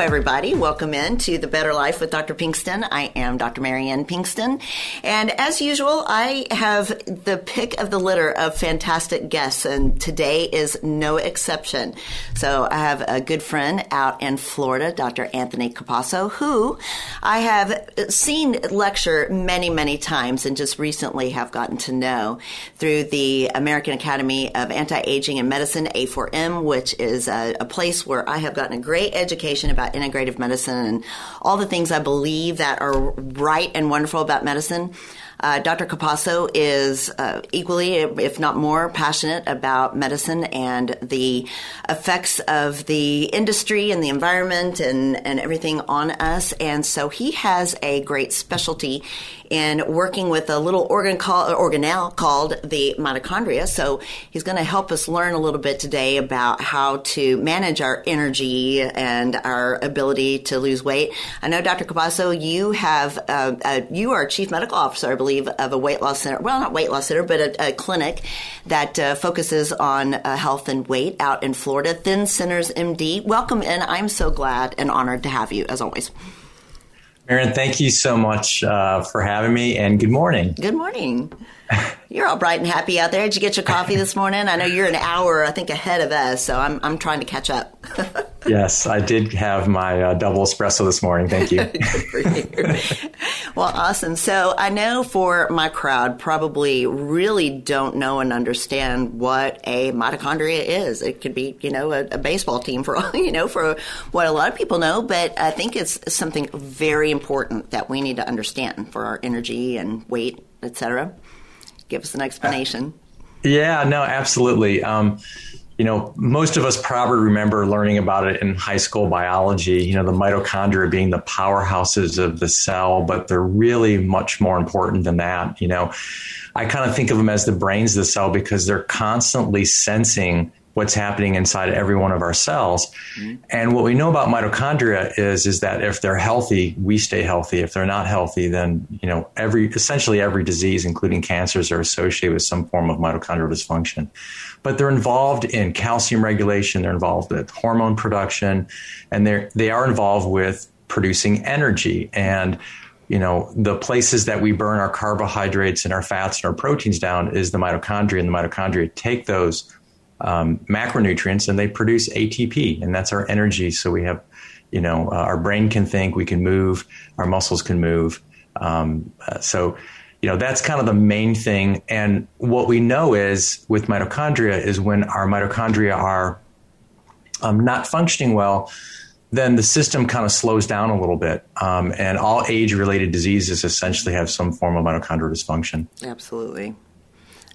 Everybody. Welcome in to The Better Life with Dr. Pinkston. I am Dr. Marianne Pinkston. And as usual, I have the pick of the litter of fantastic guests, and today is no exception. So I have a good friend out in Florida, Dr. Anthony Capasso, who I have seen lecture many, many times and just recently have gotten to know through the American Academy of Anti-Aging and Medicine, A4M, which is a, a place where I have gotten a great education information integrative medicine and all the things I believe that are right and wonderful about medicine. Uh, Dr. Capasso is uh, equally, if not more, passionate about medicine and the effects of the industry and the environment and, and everything on us. And so he has a great specialty in working with a little organ call, organelle called the mitochondria. So he's going to help us learn a little bit today about how to manage our energy and our ability to lose weight. I know, Dr. Capasso, you have uh, uh, you are chief medical officer, I believe believe, of a weight loss center. Well, not weight loss center, but a, a clinic that uh, focuses on uh, health and weight out in Florida. Thin Centers MD. Welcome, and I'm so glad and honored to have you, as always. Aaron, thank you so much uh, for having me, and good morning. Good morning. You're all bright and happy out there. Did you get your coffee this morning? I know you're an hour, I think, ahead of us, so I'm I'm trying to catch up. yes, I did have my uh, double espresso this morning. Thank you. you. well, awesome. So I know for my crowd, probably really don't know and understand what a mitochondria is. It could be, you know, a, a baseball team for all you know for what a lot of people know, but I think it's something very important that we need to understand for our energy and weight, etc give us an explanation. Yeah, no, absolutely. Um, you know, most of us probably remember learning about it in high school biology, you know, the mitochondria being the powerhouses of the cell, but they're really much more important than that. You know, I kind of think of them as the brains of the cell because they're constantly sensing what's happening inside every one of our cells. Mm-hmm. And what we know about mitochondria is is that if they're healthy, we stay healthy. If they're not healthy, then you know every essentially every disease, including cancers, are associated with some form of mitochondrial dysfunction. But they're involved in calcium regulation. They're involved with hormone production, and they they are involved with producing energy and you know, the places that we burn our carbohydrates and our fats and our proteins down is the mitochondria, and the mitochondria take those um, macronutrients and they produce ATP, and that's our energy. So we have, you know, uh, our brain can think, we can move, our muscles can move. Um, uh, so, you know, that's kind of the main thing. And what we know is with mitochondria is when our mitochondria are um, not functioning well, then the system kind of slows down a little bit. Um, and all age related diseases essentially have some form of mitochondrial dysfunction. Absolutely.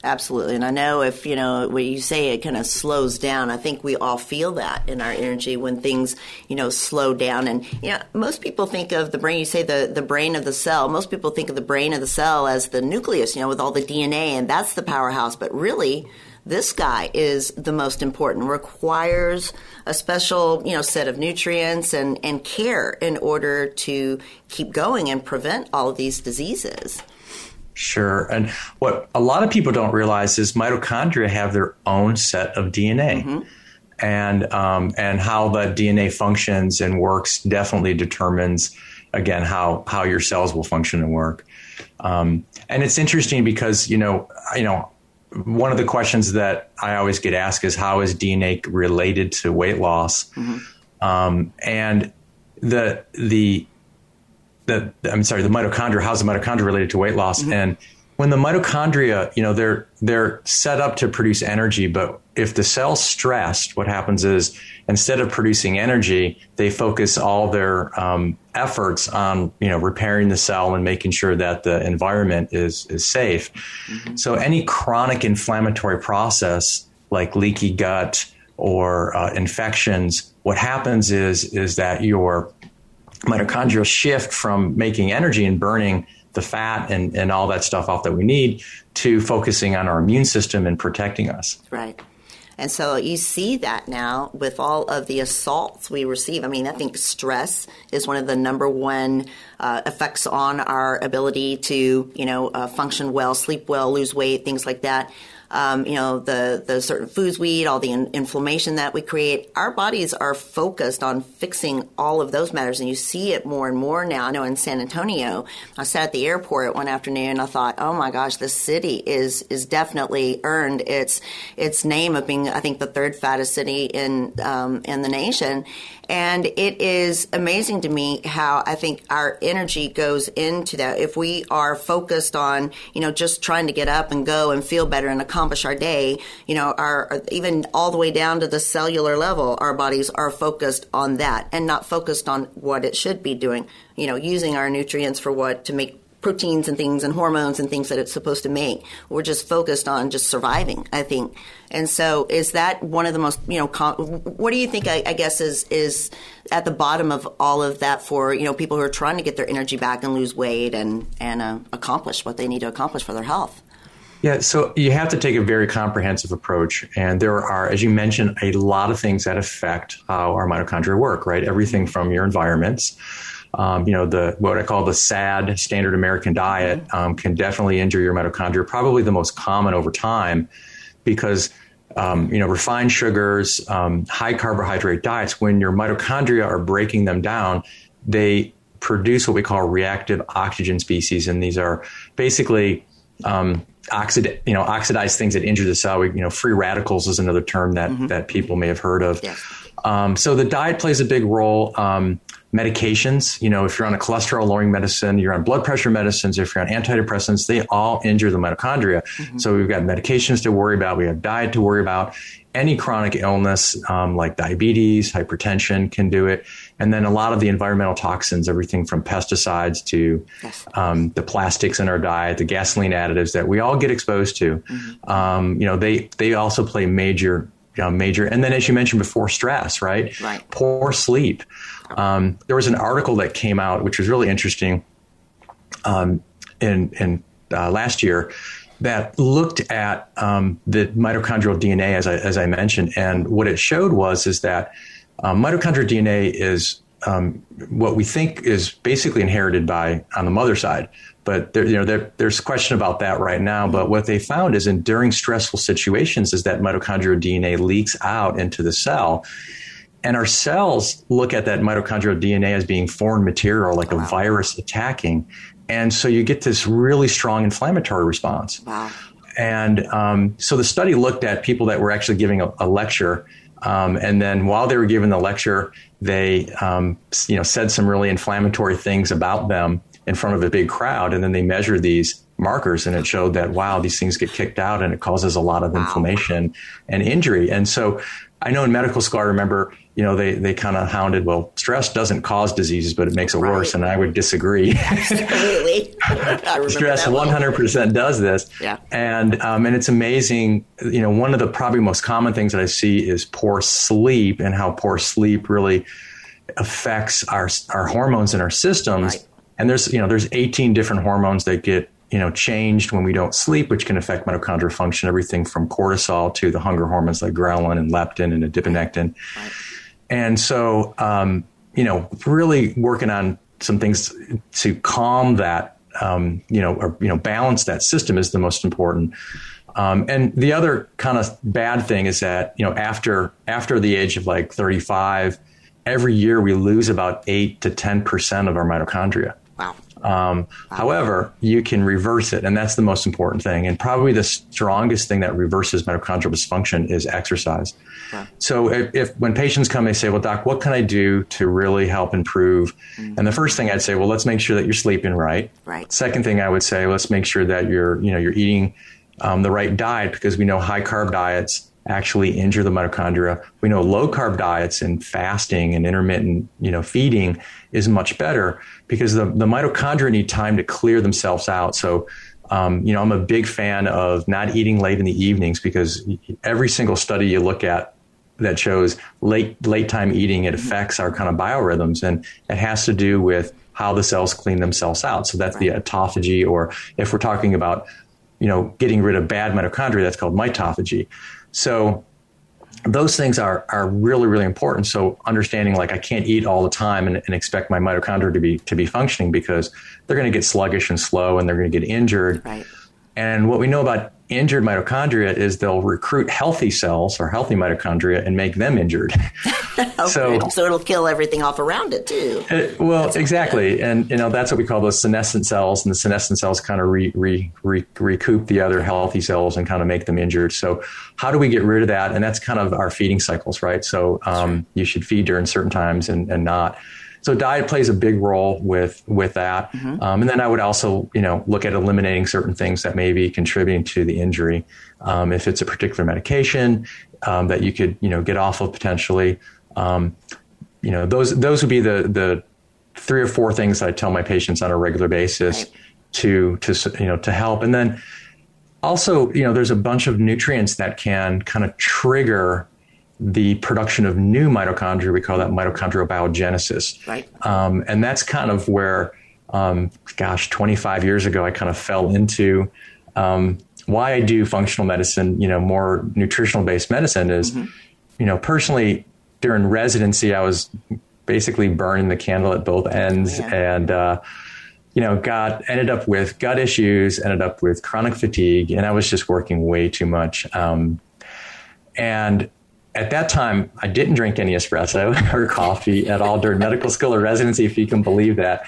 Absolutely. And I know if, you know, what you say it kind of slows down, I think we all feel that in our energy when things, you know, slow down. And, you know, most people think of the brain, you say the, the brain of the cell. Most people think of the brain of the cell as the nucleus, you know, with all the DNA, and that's the powerhouse. But really, this guy is the most important requires a special you know set of nutrients and, and care in order to keep going and prevent all of these diseases Sure. And what a lot of people don't realize is mitochondria have their own set of DNA. Mm-hmm. And um, and how the DNA functions and works definitely determines again how how your cells will function and work. Um, and it's interesting because you know you know one of the questions that I always get asked is how is DNA related to weight loss? Mm-hmm. Um, and the the the I'm sorry, the mitochondria. How's the mitochondria related to weight loss? Mm-hmm. And when the mitochondria, you know, they're they're set up to produce energy, but if the cell's stressed, what happens is instead of producing energy, they focus all their um, efforts on you know repairing the cell and making sure that the environment is is safe. Mm-hmm. So any chronic inflammatory process like leaky gut or uh, infections, what happens is is that your mitochondria shift from making energy and burning the fat and, and all that stuff off that we need to focusing on our immune system and protecting us. Right. And so you see that now with all of the assaults we receive. I mean, I think stress is one of the number one uh, effects on our ability to, you know, uh, function well, sleep well, lose weight, things like that um, you know, the, the certain foods we eat, all the in- inflammation that we create, our bodies are focused on fixing all of those matters. And you see it more and more now. I know in San Antonio, I sat at the airport one afternoon. And I thought, oh my gosh, this city is, is definitely earned its, its name of being, I think, the third fattest city in, um, in the nation. And it is amazing to me how I think our energy goes into that. If we are focused on, you know, just trying to get up and go and feel better and accomplish our day, you know, our, even all the way down to the cellular level, our bodies are focused on that and not focused on what it should be doing, you know, using our nutrients for what to make proteins and things and hormones and things that it's supposed to make. We're just focused on just surviving, I think. And so, is that one of the most, you know, com- what do you think? I, I, guess is is at the bottom of all of that for you know people who are trying to get their energy back and lose weight and and uh, accomplish what they need to accomplish for their health. Yeah, so you have to take a very comprehensive approach. And there are, as you mentioned, a lot of things that affect how our mitochondria work, right? Everything from your environments um, you know, the what I call the SAD standard American diet mm-hmm. um, can definitely injure your mitochondria. Probably the most common over time, because um, you know refined sugars, um, high carbohydrate diets. When your mitochondria are breaking them down, they produce what we call reactive oxygen species, and these are basically um, oxid, you know, oxidized things that injure the cell. We, you know, free radicals is another term that mm-hmm. that people may have heard of. Yes. Um, so the diet plays a big role. Um, medications. You know, if you're on a cholesterol lowering medicine, you're on blood pressure medicines, if you're on antidepressants, they all injure the mitochondria. Mm-hmm. So we've got medications to worry about. We have diet to worry about. Any chronic illness um, like diabetes, hypertension can do it. And then a lot of the environmental toxins, everything from pesticides to yes. um, the plastics in our diet, the gasoline additives that we all get exposed to. Mm-hmm. Um, you know, they, they also play major you know, major. And then, as you mentioned before, stress, right? Right. Poor sleep. Um, there was an article that came out, which was really interesting, um, in in uh, last year, that looked at um, the mitochondrial DNA, as I as I mentioned, and what it showed was is that um, mitochondrial DNA is um, what we think is basically inherited by on the mother side. But there, you know, there, there's question about that right now. But what they found is, in during stressful situations, is that mitochondrial DNA leaks out into the cell, and our cells look at that mitochondrial DNA as being foreign material, like wow. a virus attacking. And so you get this really strong inflammatory response. Wow. And um, so the study looked at people that were actually giving a, a lecture. Um, and then while they were giving the lecture, they um, you know said some really inflammatory things about them in front of a big crowd. And then they measured these markers and it showed that, wow, these things get kicked out and it causes a lot of wow. inflammation and injury. And so I know in medical school, I remember, you know, they, they kind of hounded, well, stress doesn't cause diseases, but it makes it right. worse. And I would disagree. Absolutely. stress 100% does this. Yeah. And, um, and it's amazing. You know, one of the probably most common things that I see is poor sleep and how poor sleep really affects our, our hormones in our systems. Right. And there's, you know, there's 18 different hormones that get you know, changed when we don't sleep, which can affect mitochondrial function, everything from cortisol to the hunger hormones like ghrelin and leptin and adiponectin. Right. And so, um, you know, really working on some things to calm that, um, you know, or, you know, balance that system is the most important. Um, and the other kind of bad thing is that, you know, after, after the age of like 35, every year we lose about eight to 10% of our mitochondria. Wow. Um, however, you can reverse it, and that's the most important thing. And probably the strongest thing that reverses mitochondrial dysfunction is exercise. So if, if, when patients come, they say, "Well, doc, what can I do to really help improve?" Mm-hmm. And the first thing I'd say, "Well, let's make sure that you're sleeping right." Right. Second thing I would say, let's make sure that you're you know you're eating um, the right diet because we know high carb diets actually injure the mitochondria. We know low carb diets and fasting and intermittent, you know, feeding is much better because the, the mitochondria need time to clear themselves out. So, um, you know, I'm a big fan of not eating late in the evenings because every single study you look at that shows late late time eating it affects our kind of biorhythms and it has to do with how the cells clean themselves out. So that's the autophagy, or if we're talking about, you know, getting rid of bad mitochondria, that's called mitophagy. So those things are are really really important. So understanding like I can't eat all the time and, and expect my mitochondria to be to be functioning because they're going to get sluggish and slow and they're going to get injured. Right. And what we know about injured mitochondria is they'll recruit healthy cells or healthy mitochondria and make them injured. so, so it'll kill everything off around it too. Uh, well, that's exactly, and you know that's what we call those senescent cells, and the senescent cells kind of re, re, re, recoup the other healthy cells and kind of make them injured. So, how do we get rid of that? And that's kind of our feeding cycles, right? So, um, you should feed during certain times and, and not. So diet plays a big role with with that, mm-hmm. um, and then I would also you know look at eliminating certain things that may be contributing to the injury. Um, if it's a particular medication um, that you could you know get off of potentially, um, you know those those would be the the three or four things I tell my patients on a regular basis right. to to you know to help, and then also you know there's a bunch of nutrients that can kind of trigger the production of new mitochondria. We call that mitochondrial biogenesis. Right. Um, and that's kind of where, um, gosh, 25 years ago, I kind of fell into um, why I do functional medicine, you know, more nutritional based medicine is, mm-hmm. you know, personally during residency, I was basically burning the candle at both ends yeah. and, uh, you know, got ended up with gut issues, ended up with chronic fatigue, and I was just working way too much. Um, and at that time, I didn't drink any espresso or coffee at all during medical school or residency, if you can believe that.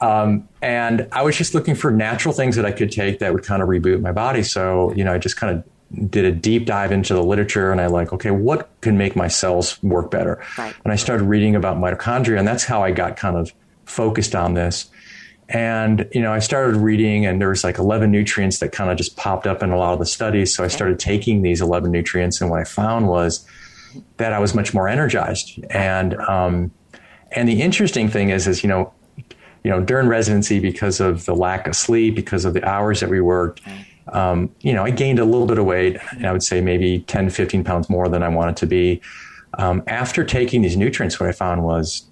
Um, and I was just looking for natural things that I could take that would kind of reboot my body. So, you know, I just kind of did a deep dive into the literature and I like, okay, what can make my cells work better? Right. And I started reading about mitochondria, and that's how I got kind of focused on this. And, you know, I started reading and there was like 11 nutrients that kind of just popped up in a lot of the studies. So I started taking these 11 nutrients. And what I found was that I was much more energized. And, um, and the interesting thing is, is, you know, you know, during residency, because of the lack of sleep, because of the hours that we worked, um, you know, I gained a little bit of weight. And I would say maybe 10, 15 pounds more than I wanted to be. Um, after taking these nutrients, what I found was,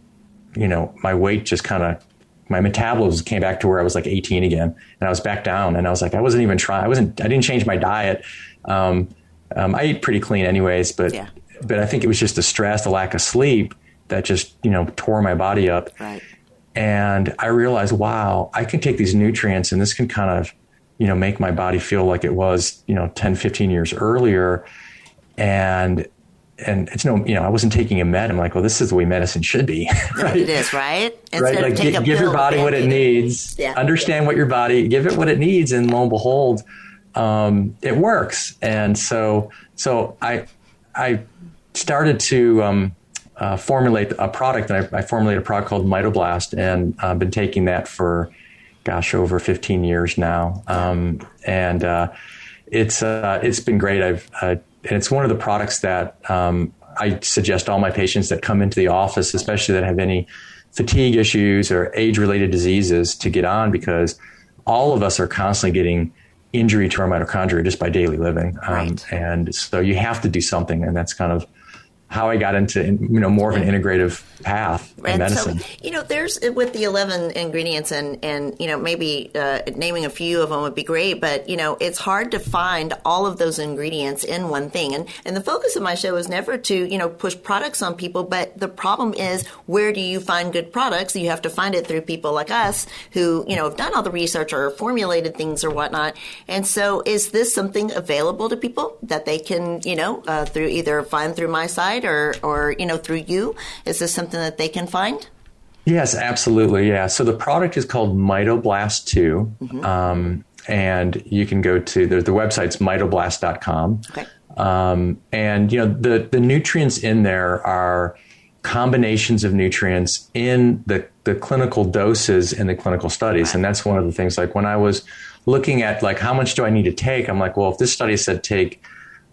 you know, my weight just kind of my metabolism came back to where I was like 18 again, and I was back down. And I was like, I wasn't even trying. I wasn't. I didn't change my diet. Um, um, I eat pretty clean anyways, but yeah. but I think it was just the stress, the lack of sleep that just you know tore my body up. Right. And I realized, wow, I can take these nutrients, and this can kind of you know make my body feel like it was you know 10, 15 years earlier, and and it's no, you know, I wasn't taking a med. I'm like, well, this is the way medicine should be. right? It is, right? Instead right? Like, give, give your body what it needs. Yeah. Understand what your body, give it what it needs, and lo and behold, um, it works. And so, so I, I started to um, uh, formulate a product, and I, I, formulated a product called Mitoblast, and I've been taking that for, gosh, over 15 years now. Um, and uh, it's uh, it's been great. I've uh, and it's one of the products that um, I suggest all my patients that come into the office, especially that have any fatigue issues or age related diseases, to get on because all of us are constantly getting injury to our mitochondria just by daily living. Um, right. And so you have to do something. And that's kind of how I got into you know more of an integrative path in and medicine. So, you know, there's with the eleven ingredients, and and you know maybe uh, naming a few of them would be great, but you know it's hard to find all of those ingredients in one thing. And and the focus of my show is never to you know push products on people, but the problem is where do you find good products? You have to find it through people like us who you know have done all the research or formulated things or whatnot. And so, is this something available to people that they can you know uh, through either find through my site or, or, you know, through you? Is this something that they can find? Yes, absolutely. Yeah. So the product is called Mitoblast 2. Mm-hmm. Um, and you can go to the, the website's mitoblast.com. Okay. Um, and you know the the nutrients in there are combinations of nutrients in the the clinical doses in the clinical studies, and that's one of the things. Like when I was looking at like how much do I need to take, I'm like, well, if this study said take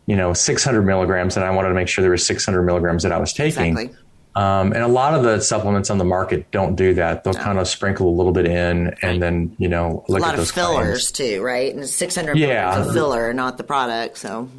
you know 600 milligrams, and I wanted to make sure there was 600 milligrams that I was taking. Exactly. Um, and a lot of the supplements on the market don't do that. They'll no. kind of sprinkle a little bit in, and right. then you know look a lot at those of fillers claims. too, right? And 600 yeah. of filler, not the product. So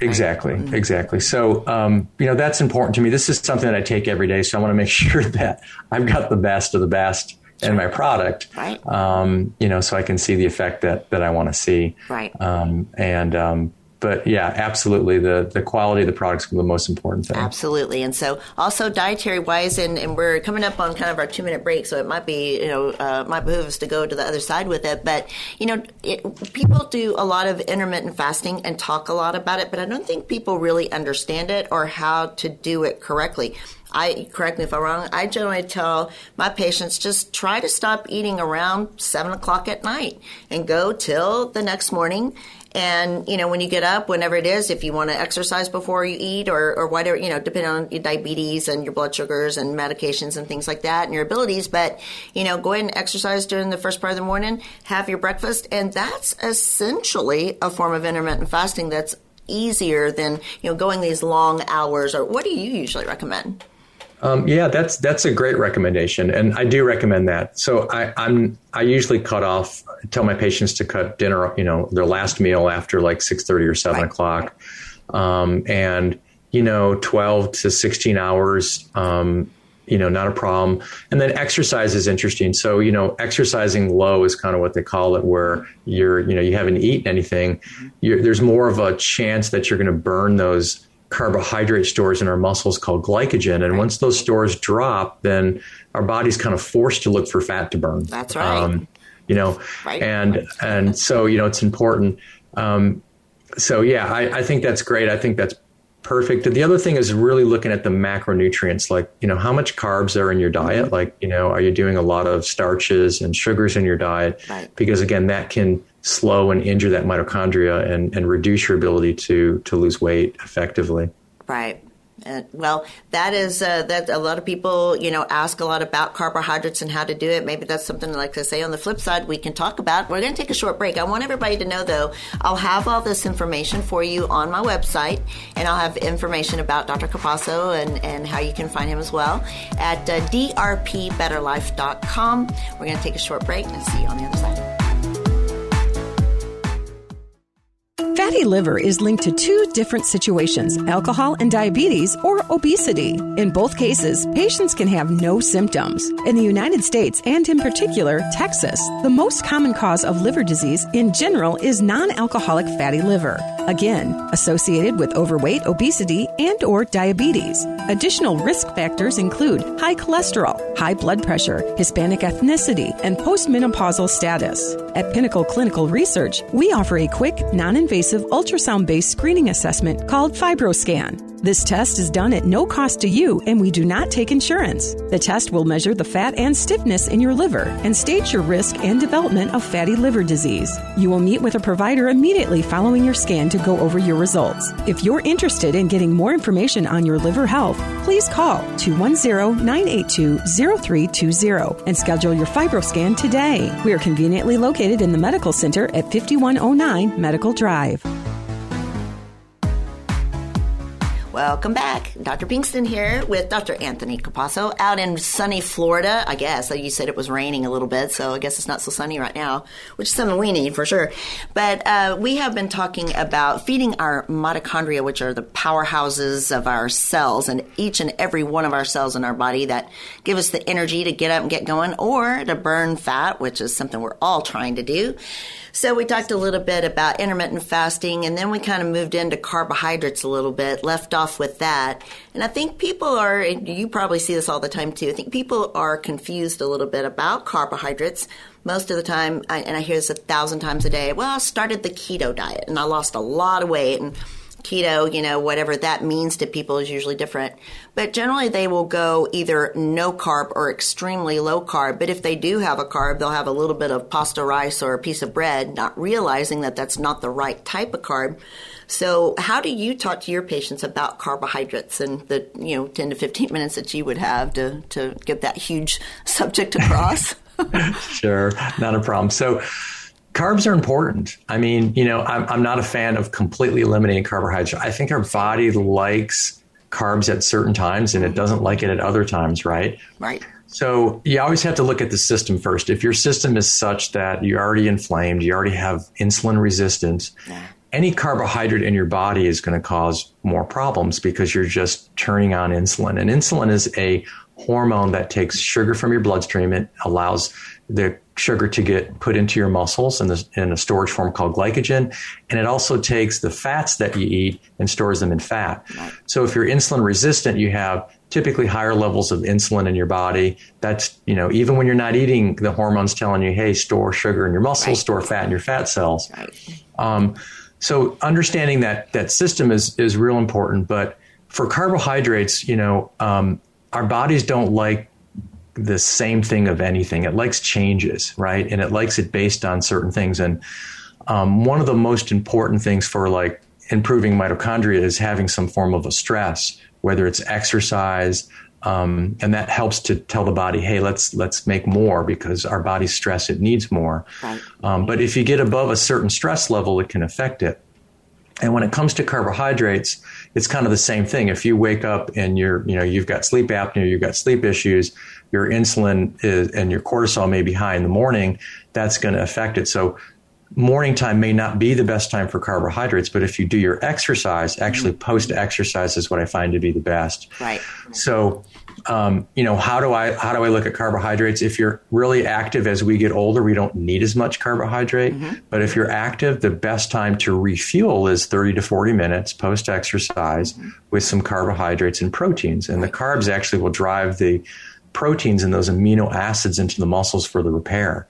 Exactly, mm-hmm. exactly. So, um, you know, that's important to me. This is something that I take every day. So I want to make sure that I've got the best of the best in my product. Right. Um, you know, so I can see the effect that, that I want to see. Right. Um, and, um, but yeah, absolutely. The the quality of the products is the most important thing. Absolutely. And so also dietary wise, and, and we're coming up on kind of our two minute break, so it might be, you know, uh, might behoove us to go to the other side with it. But, you know, it, people do a lot of intermittent fasting and talk a lot about it, but I don't think people really understand it or how to do it correctly. I correct me if I'm wrong. I generally tell my patients just try to stop eating around seven o'clock at night and go till the next morning and, you know, when you get up, whenever it is, if you want to exercise before you eat or, or whatever, you know, depending on your diabetes and your blood sugars and medications and things like that and your abilities. But, you know, go ahead and exercise during the first part of the morning, have your breakfast. And that's essentially a form of intermittent fasting that's easier than, you know, going these long hours or what do you usually recommend? Um, yeah, that's that's a great recommendation, and I do recommend that. So I, I'm I usually cut off, tell my patients to cut dinner, you know, their last meal after like six thirty or seven right. o'clock, um, and you know, twelve to sixteen hours. Um, you know, not a problem. And then exercise is interesting. So, you know, exercising low is kind of what they call it, where you're, you know, you haven't eaten anything. Mm-hmm. there's more of a chance that you're going to burn those carbohydrate stores in our muscles called glycogen. And once those stores drop, then our body's kind of forced to look for fat to burn. That's right. Um, you know, right. and and so you know it's important. Um, so yeah, I, I think that's great. I think that's perfect. And the other thing is really looking at the macronutrients, like, you know, how much carbs are in your diet? Mm-hmm. Like, you know, are you doing a lot of starches and sugars in your diet? Right. Because again, that can slow and injure that mitochondria and, and reduce your ability to to lose weight effectively. Right. Uh, well, that is uh, that a lot of people, you know, ask a lot about carbohydrates and how to do it. Maybe that's something like I say on the flip side we can talk about. We're going to take a short break. I want everybody to know though, I'll have all this information for you on my website, and I'll have information about Dr. Capasso and and how you can find him as well at uh, drpbetterlife.com. We're going to take a short break and see you on the other side. Fatty liver is linked to two different situations alcohol and diabetes or obesity. In both cases, patients can have no symptoms. In the United States and in particular, Texas, the most common cause of liver disease in general is non alcoholic fatty liver. Again, associated with overweight, obesity, and or diabetes. Additional risk factors include high cholesterol, high blood pressure, Hispanic ethnicity, and postmenopausal status. At Pinnacle Clinical Research, we offer a quick, non-invasive ultrasound based screening assessment called FibroScan. This test is done at no cost to you, and we do not take insurance. The test will measure the fat and stiffness in your liver and stage your risk and development of fatty liver disease. You will meet with a provider immediately following your scan to go over your results. If you're interested in getting more information on your liver health, please call 210 982 0320 and schedule your FibroScan today. We are conveniently located in the Medical Center at 5109 Medical Drive. Welcome back. Dr. Pinkston here with Dr. Anthony Capasso out in sunny Florida. I guess you said it was raining a little bit, so I guess it's not so sunny right now, which is something we need for sure. But uh, we have been talking about feeding our mitochondria, which are the powerhouses of our cells, and each and every one of our cells in our body that give us the energy to get up and get going, or to burn fat, which is something we're all trying to do. So we talked a little bit about intermittent fasting and then we kind of moved into carbohydrates a little bit, left off with that. And I think people are, you probably see this all the time too. I think people are confused a little bit about carbohydrates. Most of the time, I, and I hear this a thousand times a day, well, I started the keto diet and I lost a lot of weight and keto, you know, whatever that means to people is usually different. But generally they will go either no carb or extremely low carb. But if they do have a carb, they'll have a little bit of pasta rice or a piece of bread, not realizing that that's not the right type of carb. So, how do you talk to your patients about carbohydrates and the you know ten to fifteen minutes that you would have to to get that huge subject across? sure, not a problem. So. Carbs are important. I mean, you know, I'm, I'm not a fan of completely eliminating carbohydrates. I think our body likes carbs at certain times and it mm-hmm. doesn't like it at other times, right? Right. So you always have to look at the system first. If your system is such that you're already inflamed, you already have insulin resistance, yeah any carbohydrate in your body is going to cause more problems because you're just turning on insulin. And insulin is a hormone that takes sugar from your bloodstream. It allows the sugar to get put into your muscles in, the, in a storage form called glycogen. And it also takes the fats that you eat and stores them in fat. So if you're insulin resistant, you have typically higher levels of insulin in your body. That's, you know, even when you're not eating, the hormones telling you, hey, store sugar in your muscles, right. store fat in your fat cells. Right. Um, so understanding that that system is is real important. But for carbohydrates, you know, um, our bodies don't like the same thing of anything. It likes changes, right? And it likes it based on certain things. And um, one of the most important things for like improving mitochondria is having some form of a stress, whether it's exercise, um, and that helps to tell the body, hey, let's let's make more because our body's stress it needs more. Right. Um, but if you get above a certain stress level, it can affect it. And when it comes to carbohydrates, it's kind of the same thing. If you wake up and you're, you know, you've got sleep apnea, you've got sleep issues, your insulin is, and your cortisol may be high in the morning, that's going to affect it. So morning time may not be the best time for carbohydrates, but if you do your exercise, actually mm-hmm. post exercise is what I find to be the best. Right. So, um, you know, how do I how do I look at carbohydrates? If you're really active as we get older, we don't need as much carbohydrate. Mm-hmm. But if you're active, the best time to refuel is 30 to 40 minutes post exercise mm-hmm. with some carbohydrates and proteins. And the carbs actually will drive the proteins and those amino acids into the muscles for the repair.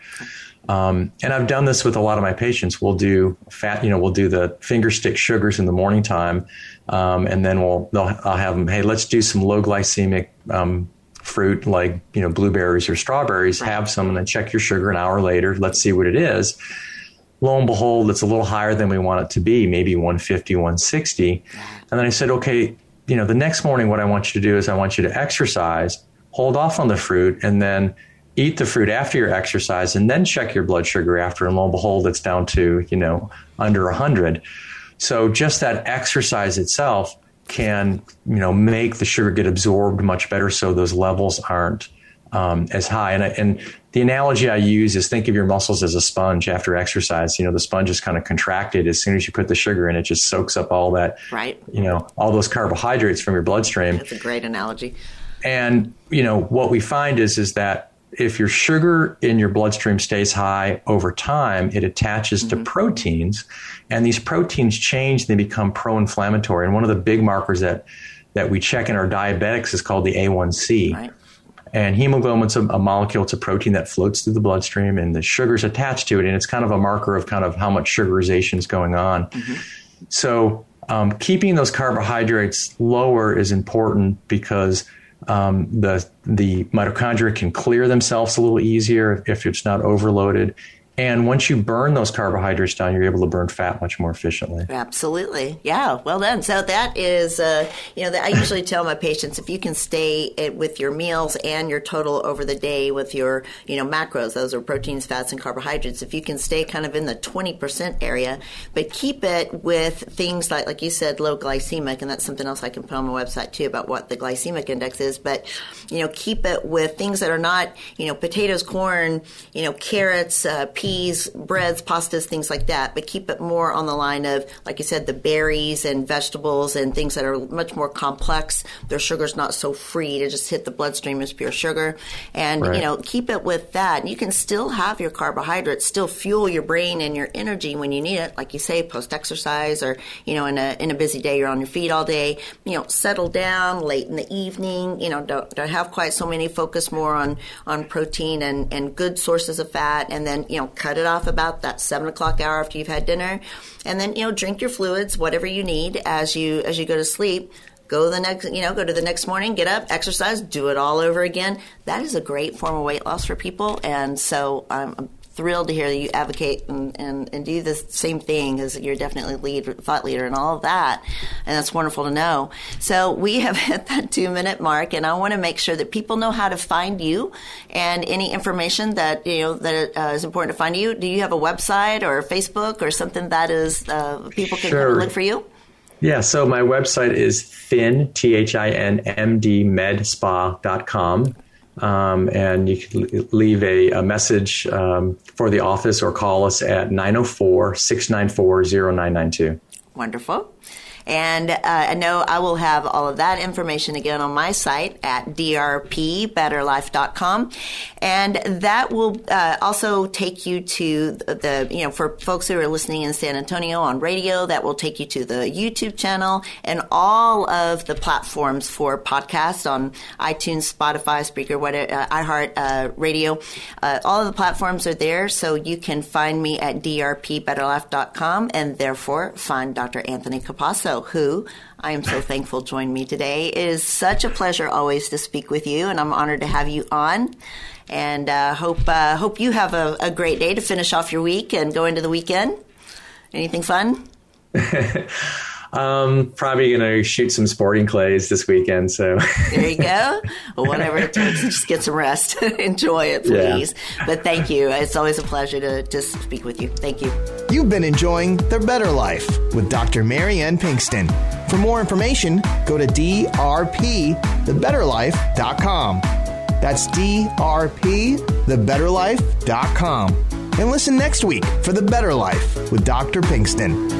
Um, and I've done this with a lot of my patients. We'll do fat, you know, we'll do the finger stick sugars in the morning time, um, and then we'll they'll I'll have them. Hey, let's do some low glycemic um, fruit like you know blueberries or strawberries. Have some, and then check your sugar an hour later. Let's see what it is. Lo and behold, it's a little higher than we want it to be, maybe 150, 160. And then I said, okay, you know, the next morning, what I want you to do is I want you to exercise, hold off on the fruit, and then eat the fruit after your exercise and then check your blood sugar after and lo and behold it's down to you know under 100 so just that exercise itself can you know make the sugar get absorbed much better so those levels aren't um, as high. And, and the analogy i use is think of your muscles as a sponge after exercise. You know the sponge is kind of contracted as soon as you put the sugar in it just soaks up all that right. you know all those carbohydrates from your bloodstream. That's a great analogy. And you know what we find is is that if your sugar in your bloodstream stays high over time, it attaches mm-hmm. to proteins, and these proteins change; they become pro-inflammatory. And one of the big markers that that we check in our diabetics is called the A1C. Right. And hemoglobin's a, a molecule; it's a protein that floats through the bloodstream, and the sugar's attached to it, and it's kind of a marker of kind of how much sugarization is going on. Mm-hmm. So, um, keeping those carbohydrates lower is important because um, the the mitochondria can clear themselves a little easier if it's not overloaded, and once you burn those carbohydrates down, you're able to burn fat much more efficiently. Absolutely. Yeah. Well done. So that is, uh, you know, I usually tell my patients if you can stay with your meals and your total over the day with your, you know, macros, those are proteins, fats, and carbohydrates, if you can stay kind of in the 20% area, but keep it with things like, like you said, low glycemic, and that's something else I can put on my website too about what the glycemic index is, but, you know, keep it with things that are not, you know, potatoes, corn, you know, carrots, uh, peas, peas, breads, pastas, things like that, but keep it more on the line of, like you said, the berries and vegetables and things that are much more complex. Their sugar's not so free to just hit the bloodstream as pure sugar. And, right. you know, keep it with that. You can still have your carbohydrates, still fuel your brain and your energy when you need it, like you say, post exercise or, you know, in a, in a busy day, you're on your feet all day. You know, settle down late in the evening, you know, don't, don't have quite so many, focus more on, on protein and, and good sources of fat and then, you know, cut it off about that seven o'clock hour after you've had dinner, and then you know drink your fluids, whatever you need as you as you go to sleep. Go the next you know go to the next morning get up exercise do it all over again. That is a great form of weight loss for people. And so i'm thrilled to hear that you advocate and, and, and do the same thing because you're definitely lead thought leader and all of that and that's wonderful to know so we have hit that two minute mark and i want to make sure that people know how to find you and any information that you know that uh, is important to find you do you have a website or facebook or something that is uh, people can sure. look for you yeah, so my website is thin, T H I N M D medspa.com. Um, and you can leave a, a message um, for the office or call us at 904 694 0992. Wonderful. And uh, I know I will have all of that information again on my site at drpbetterlife.com. And that will uh, also take you to the, you know, for folks who are listening in San Antonio on radio, that will take you to the YouTube channel and all of the platforms for podcasts on iTunes, Spotify, Spreaker, whatever, uh, iHeart uh, Radio. Uh, all of the platforms are there, so you can find me at drpbetterlife.com and therefore find Dr. Anthony Capasso who I am so thankful joined me today. It is such a pleasure always to speak with you, and I'm honored to have you on. And uh, hope uh, hope you have a, a great day to finish off your week and go into the weekend. Anything fun? Um, probably going to shoot some sporting clays this weekend. So there you go. Well, whatever it takes, just get some rest. Enjoy it, please. Yeah. But thank you. It's always a pleasure to, to speak with you. Thank you. You've been enjoying The Better Life with Dr. Marianne Pinkston. For more information, go to drpthebetterlife.com. That's drpthebetterlife.com. And listen next week for The Better Life with Dr. Pinkston.